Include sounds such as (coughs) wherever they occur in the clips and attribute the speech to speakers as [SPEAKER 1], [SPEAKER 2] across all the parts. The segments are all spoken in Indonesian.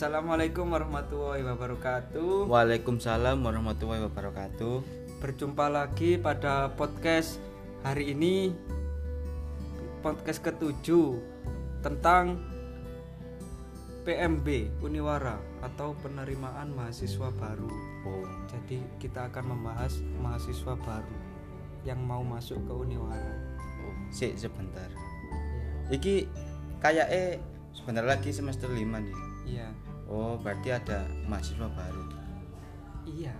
[SPEAKER 1] Assalamualaikum warahmatullahi wabarakatuh.
[SPEAKER 2] Waalaikumsalam warahmatullahi wabarakatuh.
[SPEAKER 1] Berjumpa lagi pada podcast hari ini podcast ketujuh tentang PMB Uniwara atau penerimaan mahasiswa baru.
[SPEAKER 2] Oh,
[SPEAKER 1] Jadi kita akan membahas mahasiswa baru yang mau masuk ke Uniwara.
[SPEAKER 2] oh, sik sebentar. Iki kayak eh sebentar lagi semester 5 nih.
[SPEAKER 1] Iya.
[SPEAKER 2] Oh, berarti ada mahasiswa baru.
[SPEAKER 1] Iya.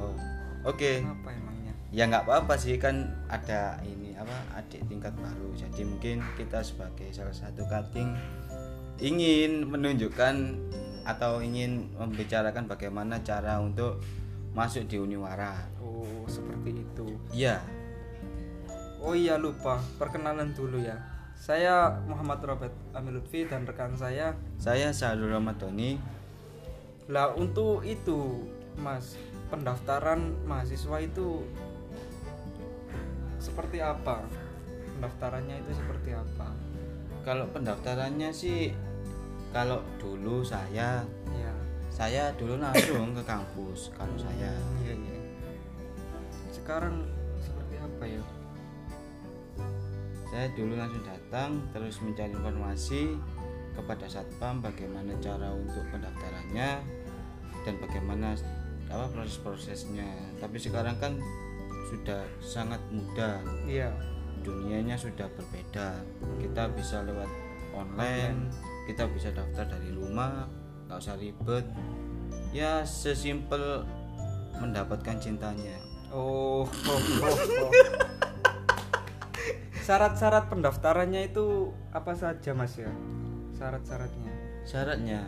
[SPEAKER 2] Oh. Oke.
[SPEAKER 1] Kenapa emangnya?
[SPEAKER 2] Ya nggak apa-apa sih kan ada ini apa adik tingkat baru. Jadi mungkin kita sebagai salah satu cutting ingin menunjukkan atau ingin membicarakan bagaimana cara untuk masuk di Uniwara.
[SPEAKER 1] Oh, seperti itu.
[SPEAKER 2] Iya.
[SPEAKER 1] Oh iya lupa, perkenalan dulu ya. Saya Muhammad Robert Amil Lutfi dan rekan saya.
[SPEAKER 2] Saya Sahrul Ramadhani.
[SPEAKER 1] Lah untuk itu, Mas, pendaftaran mahasiswa itu seperti apa? Pendaftarannya itu seperti apa?
[SPEAKER 2] Kalau pendaftarannya sih kalau dulu saya
[SPEAKER 1] Ya.
[SPEAKER 2] saya dulu langsung ke kampus kalau saya
[SPEAKER 1] Iya, iya. Sekarang seperti apa ya?
[SPEAKER 2] saya dulu langsung datang terus mencari informasi kepada satpam bagaimana cara untuk pendaftarannya dan bagaimana apa proses-prosesnya tapi sekarang kan sudah sangat mudah
[SPEAKER 1] Iya.
[SPEAKER 2] dunianya sudah berbeda kita bisa lewat online kita bisa daftar dari rumah nggak usah ribet ya sesimpel mendapatkan cintanya
[SPEAKER 1] Oh. oh, oh, oh. Syarat-syarat pendaftarannya itu apa saja, Mas ya? Syarat-syaratnya.
[SPEAKER 2] syaratnya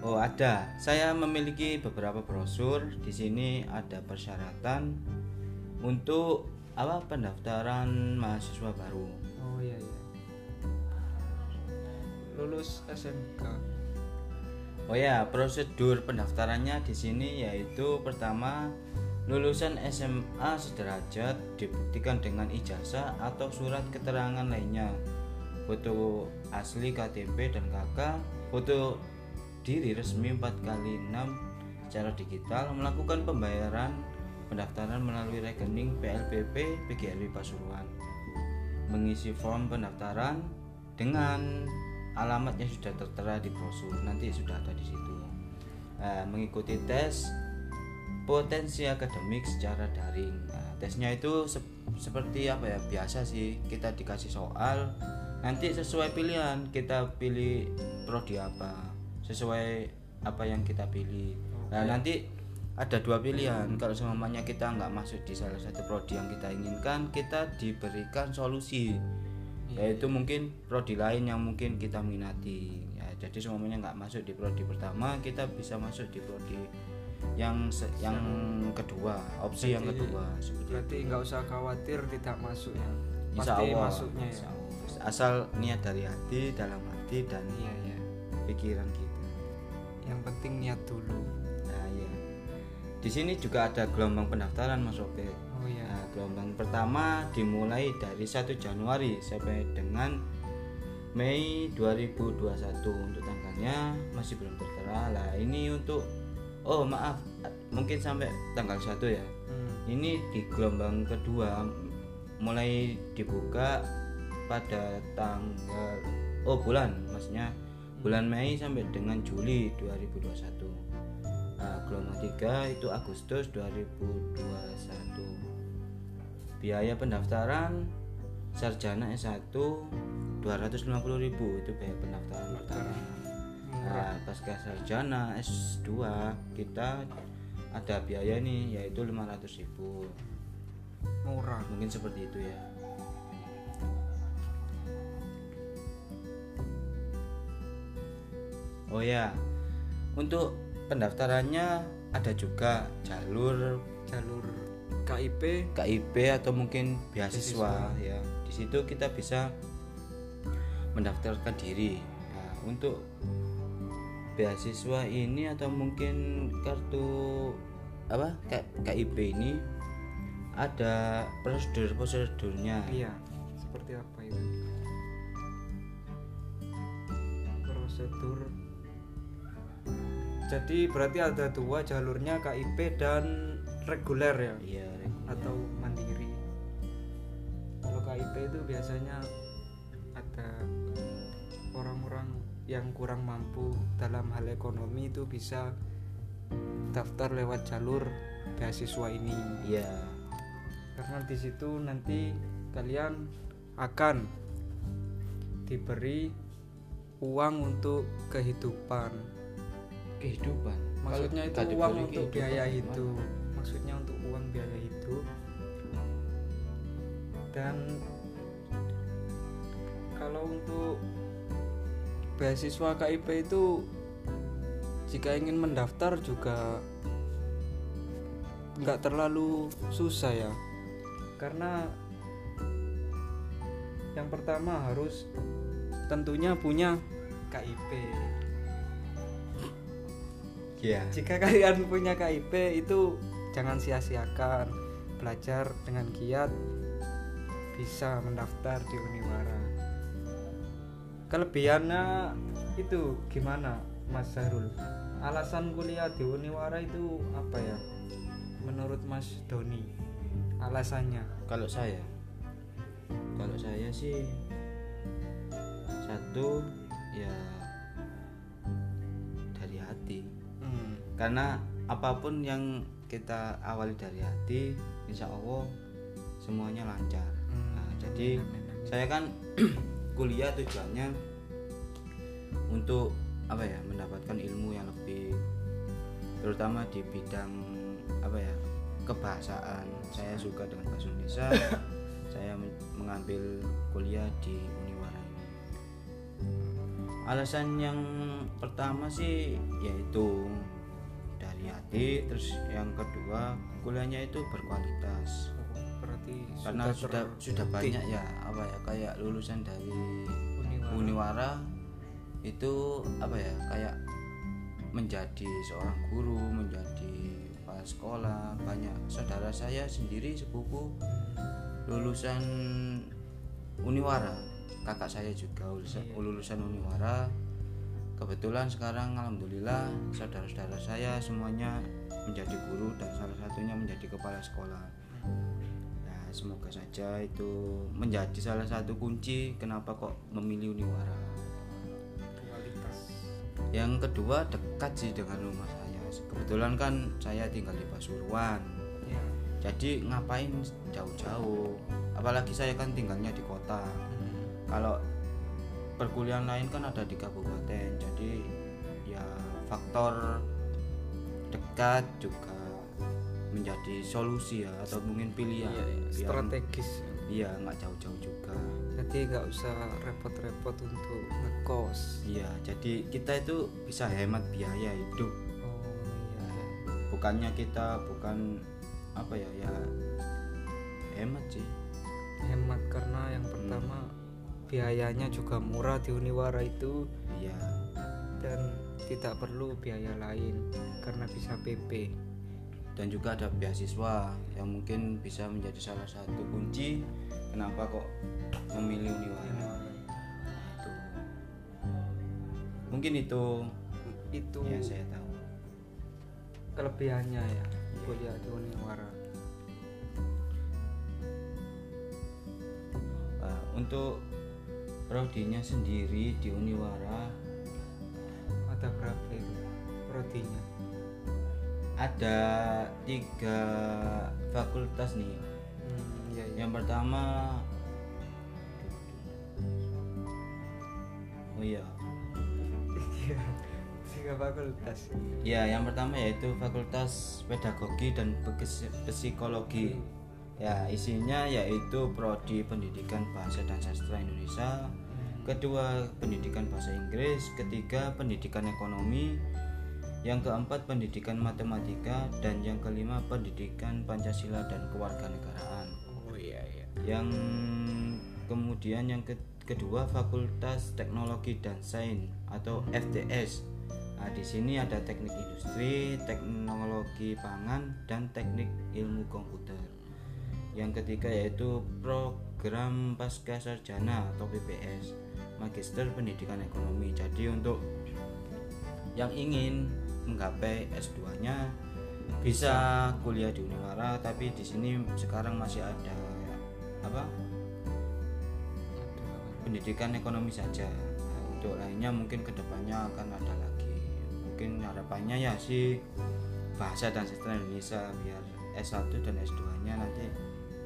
[SPEAKER 2] oh ada saya memiliki beberapa brosur di sini ada persyaratan untuk apa pendaftaran mahasiswa baru
[SPEAKER 1] Oh iya iya. Lulus SMK.
[SPEAKER 2] Oh ya, prosedur pendaftarannya di sini yaitu pertama lulusan SMA sederajat dibuktikan dengan ijazah atau surat keterangan lainnya, foto asli KTP dan KK, foto diri resmi 4 kali 6 secara digital, melakukan pembayaran pendaftaran melalui rekening PLBP PGRI Pasuruan, mengisi form pendaftaran dengan alamat yang sudah tertera di brosur nanti sudah ada di situ. Nah, mengikuti tes potensi akademik secara daring. Nah, tesnya itu sep- seperti apa ya? Biasa sih kita dikasih soal nanti sesuai pilihan kita pilih prodi apa sesuai apa yang kita pilih. Nah nanti ada dua pilihan. Kalau semuanya kita nggak masuk di salah satu prodi yang kita inginkan kita diberikan solusi. Yaitu mungkin prodi lain yang mungkin kita minati. Ya jadi semuanya nggak masuk di prodi pertama kita bisa masuk di prodi yang se- yang kedua opsi yang
[SPEAKER 1] Berarti-
[SPEAKER 2] kedua seperti
[SPEAKER 1] Berarti nggak usah khawatir tidak masuk ya.
[SPEAKER 2] Insya
[SPEAKER 1] Pasti
[SPEAKER 2] Allah,
[SPEAKER 1] masuknya ya.
[SPEAKER 2] insya Allah. asal niat dari hati dalam hati dan
[SPEAKER 1] Iya iya.
[SPEAKER 2] pikiran kita
[SPEAKER 1] Yang penting niat dulu.
[SPEAKER 2] nah ya di sini juga ada gelombang pendaftaran mas Robert
[SPEAKER 1] Oh iya.
[SPEAKER 2] Nah, gelombang pertama dimulai dari 1 Januari sampai dengan Mei 2021 untuk tanggalnya masih belum tertera. Lah ini untuk oh maaf mungkin sampai tanggal 1 ya.
[SPEAKER 1] Hmm.
[SPEAKER 2] Ini di gelombang kedua mulai dibuka pada tanggal oh bulan maksudnya bulan Mei sampai dengan Juli 2021. Nah, gelombang 3 itu Agustus 2021 biaya pendaftaran sarjana S1 250.000 itu biaya pendaftaran pertama nah, pasca sarjana S2 kita ada biaya nih yaitu 500.000
[SPEAKER 1] Murah.
[SPEAKER 2] mungkin seperti itu ya. Oh ya untuk pendaftarannya ada juga jalur
[SPEAKER 1] Jalur KIP
[SPEAKER 2] KIP atau mungkin beasiswa. ya. Di situ kita bisa mendaftarkan diri. Nah, untuk beasiswa ini atau mungkin kartu apa KIP ini ada prosedur prosedurnya
[SPEAKER 1] Iya. Seperti apa itu? Prosedur jadi berarti ada dua jalurnya KIP dan reguler ya
[SPEAKER 2] iya
[SPEAKER 1] atau mandiri kalau KIP itu biasanya ada orang-orang yang kurang mampu dalam hal ekonomi itu bisa daftar lewat jalur beasiswa ini.
[SPEAKER 2] Iya.
[SPEAKER 1] Karena di situ nanti kalian akan diberi uang untuk kehidupan.
[SPEAKER 2] Kehidupan?
[SPEAKER 1] Maksudnya
[SPEAKER 2] Kalau
[SPEAKER 1] itu
[SPEAKER 2] nggak
[SPEAKER 1] uang untuk biaya hidup. Maksudnya untuk uang biaya hidup. Dan kalau untuk beasiswa KIP itu jika ingin mendaftar juga nggak terlalu susah ya. Karena yang pertama harus tentunya punya KIP
[SPEAKER 2] iya.
[SPEAKER 1] Jika (laughs) kalian punya KIP itu jangan sia-siakan. Belajar dengan giat bisa mendaftar di Uniwara kelebihannya itu gimana Mas Zarul alasan kuliah di Uniwara itu apa ya? Menurut Mas Doni alasannya?
[SPEAKER 2] Kalau saya kalau saya sih satu ya dari hati.
[SPEAKER 1] Hmm,
[SPEAKER 2] karena apa pun yang kita awali dari hati insya Allah semuanya lancar.
[SPEAKER 1] Hmm,
[SPEAKER 2] Nah, jadi
[SPEAKER 1] amin, amin.
[SPEAKER 2] saya kan (clears throat) kuliah tujuannya untuk apa ya mendapatkan ilmu yang lebih terutama di bidang apa ya kebahasaan. Saya suka dengan bahasa Indonesia. (coughs) Saya men- mengambil kuliah di Uniwara ini. Alasan yang pertama sih yaitu dari hati terus yang kedua kuliahnya itu berkualitas
[SPEAKER 1] berarti
[SPEAKER 2] karena sudah sudah
[SPEAKER 1] terbukti.
[SPEAKER 2] banyak ya apa ya kayak lulusan dari
[SPEAKER 1] Uniwara.
[SPEAKER 2] Uniwara itu apa ya kayak menjadi seorang guru menjadi kepala sekolah. Banyak saudara saya sendiri sepupu lulusan Uniwara. Kakak saya juga lulusan,
[SPEAKER 1] Iya.
[SPEAKER 2] lulusan Uniwara. Kebetulan sekarang alhamdulillah saudara-saudara saya semuanya menjadi guru dan salah satunya menjadi kepala sekolah semoga saja itu menjadi salah satu kunci kenapa kok memilih Uniwara.
[SPEAKER 1] Kualitas.
[SPEAKER 2] Yang kedua dekat sih dengan rumah saya. Kebetulan kan saya tinggal di Pasuruan.
[SPEAKER 1] Ya
[SPEAKER 2] jadi ngapain jauh-jauh? Apalagi saya kan tinggalnya di kota. Kalau perkuliahan lain kan ada di kabupaten. Jadi ya faktor dekat juga menjadi solusi ya atau mungkin pilihan
[SPEAKER 1] Iya, iya, strategis.
[SPEAKER 2] Iya nggak jauh-jauh juga.
[SPEAKER 1] Jadi nggak usah repot-repot untuk ngekos.
[SPEAKER 2] Iya jadi kita itu bisa hemat biaya hidup.
[SPEAKER 1] Oh iya.
[SPEAKER 2] Bukannya kita bukan apa ya ya hemat sih.
[SPEAKER 1] Hemat karena yang pertama biayanya juga murah di Uniwara itu.
[SPEAKER 2] Iya.
[SPEAKER 1] Dan tidak perlu biaya lain karena bisa PP
[SPEAKER 2] dan juga ada beasiswa yang mungkin bisa menjadi salah satu kunci kenapa kok memilih Uniwara Nah, itu. Mungkin itu
[SPEAKER 1] itu
[SPEAKER 2] yang saya tahu.
[SPEAKER 1] kelebihannya ya kuliah di Uniwara
[SPEAKER 2] Nah, untuk prodinya sendiri di Uniwara
[SPEAKER 1] ada berapa itu prodinya
[SPEAKER 2] ada tiga fakultas nih.
[SPEAKER 1] Hmm, iya, iya.
[SPEAKER 2] yang pertama oh iya.
[SPEAKER 1] Tiga fakultas.
[SPEAKER 2] Ya yang pertama yaitu fakultas pedagogi dan psikologi. Ya isinya yaitu prodi pendidikan bahasa dan sastra Indonesia. Kedua pendidikan bahasa Inggris. Ketiga pendidikan ekonomi yang keempat pendidikan matematika dan yang kelima pendidikan Pancasila dan kewarganegaraan
[SPEAKER 1] oh iya iya
[SPEAKER 2] yang kemudian yang ke- kedua Fakultas Teknologi dan Sains atau FTS. Nah, di sini ada teknik industri, teknologi pangan, dan teknik ilmu komputer. Yang ketiga yaitu program pasca sarjana atau PPS, Magister Pendidikan Ekonomi. Jadi untuk yang ingin menggapai S2 nya. Bisa kuliah di Uniwara tapi di sini sekarang masih ada apa? Pendidikan ekonomi saja. Nah, untuk lainnya mungkin ke depannya akan ada lagi. Mungkin harapannya ya sih bahasa dan sastra Indonesia biar S1 dan S2 nya nanti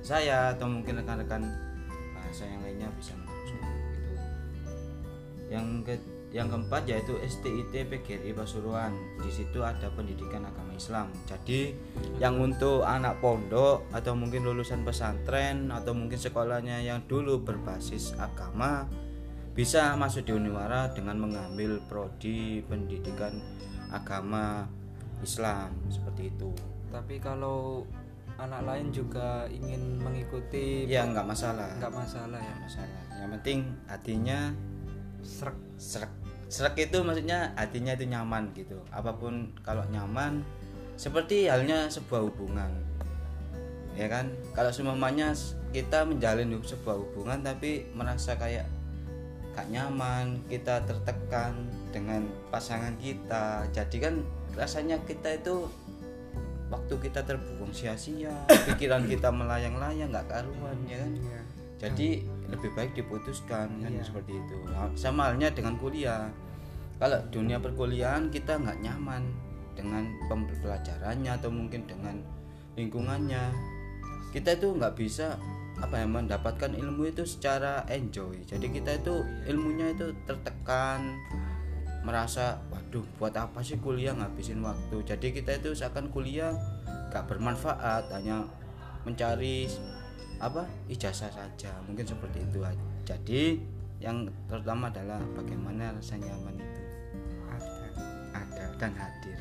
[SPEAKER 2] saya atau mungkin rekan-rekan bahasa yang lainnya bisa masuk. Gitu. Yang ke yang keempat yaitu STIT PGRI Pasuruan. Di situ ada pendidikan agama Islam. Jadi yang untuk anak pondok atau mungkin lulusan pesantren atau mungkin sekolahnya yang dulu berbasis agama bisa masuk di Uniwara dengan mengambil prodi pendidikan agama Islam. Seperti itu.
[SPEAKER 1] Tapi kalau anak lain juga ingin mengikuti
[SPEAKER 2] ya nggak masalah.
[SPEAKER 1] Nggak masalah ya?
[SPEAKER 2] Masalah. Yang penting hatinya
[SPEAKER 1] Srek.
[SPEAKER 2] serak serak itu maksudnya hatinya itu nyaman gitu. Apa pun kalau nyaman seperti halnya sebuah hubungan. Ya kan? Kalau semuanya kita menjalin sebuah hubungan tapi merasa kayak gak nyaman kita tertekan dengan pasangan kita jadi kan rasanya kita itu waktu kita terbuang sia-sia pikiran kita melayang-layang nggak karuan ya kan?
[SPEAKER 1] Iya.
[SPEAKER 2] jadi lebih baik diputuskan kan
[SPEAKER 1] Iya.
[SPEAKER 2] seperti itu. Nah, sama halnya dengan kuliah. Kalau dunia perkuliahan kita nggak nyaman dengan pembelajarannya atau mungkin dengan lingkungannya. Kita itu nggak bisa apa ya mendapatkan ilmu itu secara enjoy. Jadi kita itu ilmunya itu tertekan merasa waduh buat apa sih kuliah ngabisin waktu? Jadi kita itu seakan kuliah gak bermanfaat hanya mencari apa ijazah saja mungkin seperti itu aja. jadi yang terutama adalah bagaimana rasa nyaman itu
[SPEAKER 1] ada.
[SPEAKER 2] ada dan hadir.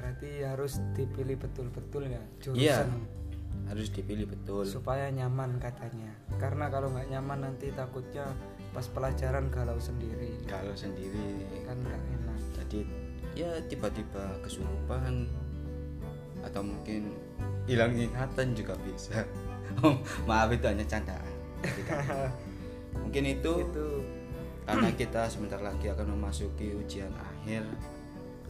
[SPEAKER 1] Berarti harus dipilih betul-betul ya jurusan.
[SPEAKER 2] Iya. harus dipilih betul.
[SPEAKER 1] Supaya nyaman katanya. Karena kalau nggak nyaman nanti takutnya pas pelajaran galau sendiri.
[SPEAKER 2] Kalau sendiri.
[SPEAKER 1] Kan nggak enak.
[SPEAKER 2] Jadi ya tiba-tiba kesurupan atau mungkin hilang ingatan juga bisa. (laughs) Oh, maaf itu hanya candaan. (laughs) Mungkin itu
[SPEAKER 1] itu.
[SPEAKER 2] karena kita sebentar lagi akan memasuki ujian akhir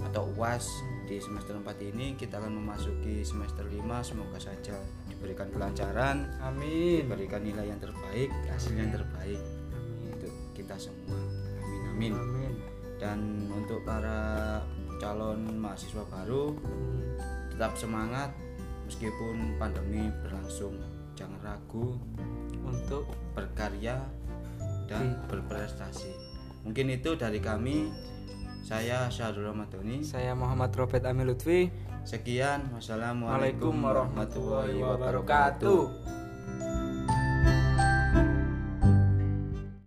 [SPEAKER 2] atau UAS di semester 4 ini. Kita akan memasuki semester 5 semoga saja diberikan kelancaran
[SPEAKER 1] amin.
[SPEAKER 2] diberikan nilai yang terbaik hasil yang terbaik
[SPEAKER 1] amin
[SPEAKER 2] untuk kita semua. Amin amin.
[SPEAKER 1] Amin.
[SPEAKER 2] Dan untuk para calon mahasiswa baru
[SPEAKER 1] Hmm,
[SPEAKER 2] tetap semangat meskipun pandemi berlangsung jangan ragu
[SPEAKER 1] untuk
[SPEAKER 2] berkarya dan berprestasi. Mungkin itu dari kami. Saya Syahrul Ramadhani.
[SPEAKER 1] Saya Muhammad Robert Amil Lutfi.
[SPEAKER 2] Sekian. Wassalamualaikum
[SPEAKER 1] warahmatullahi wabarakatuh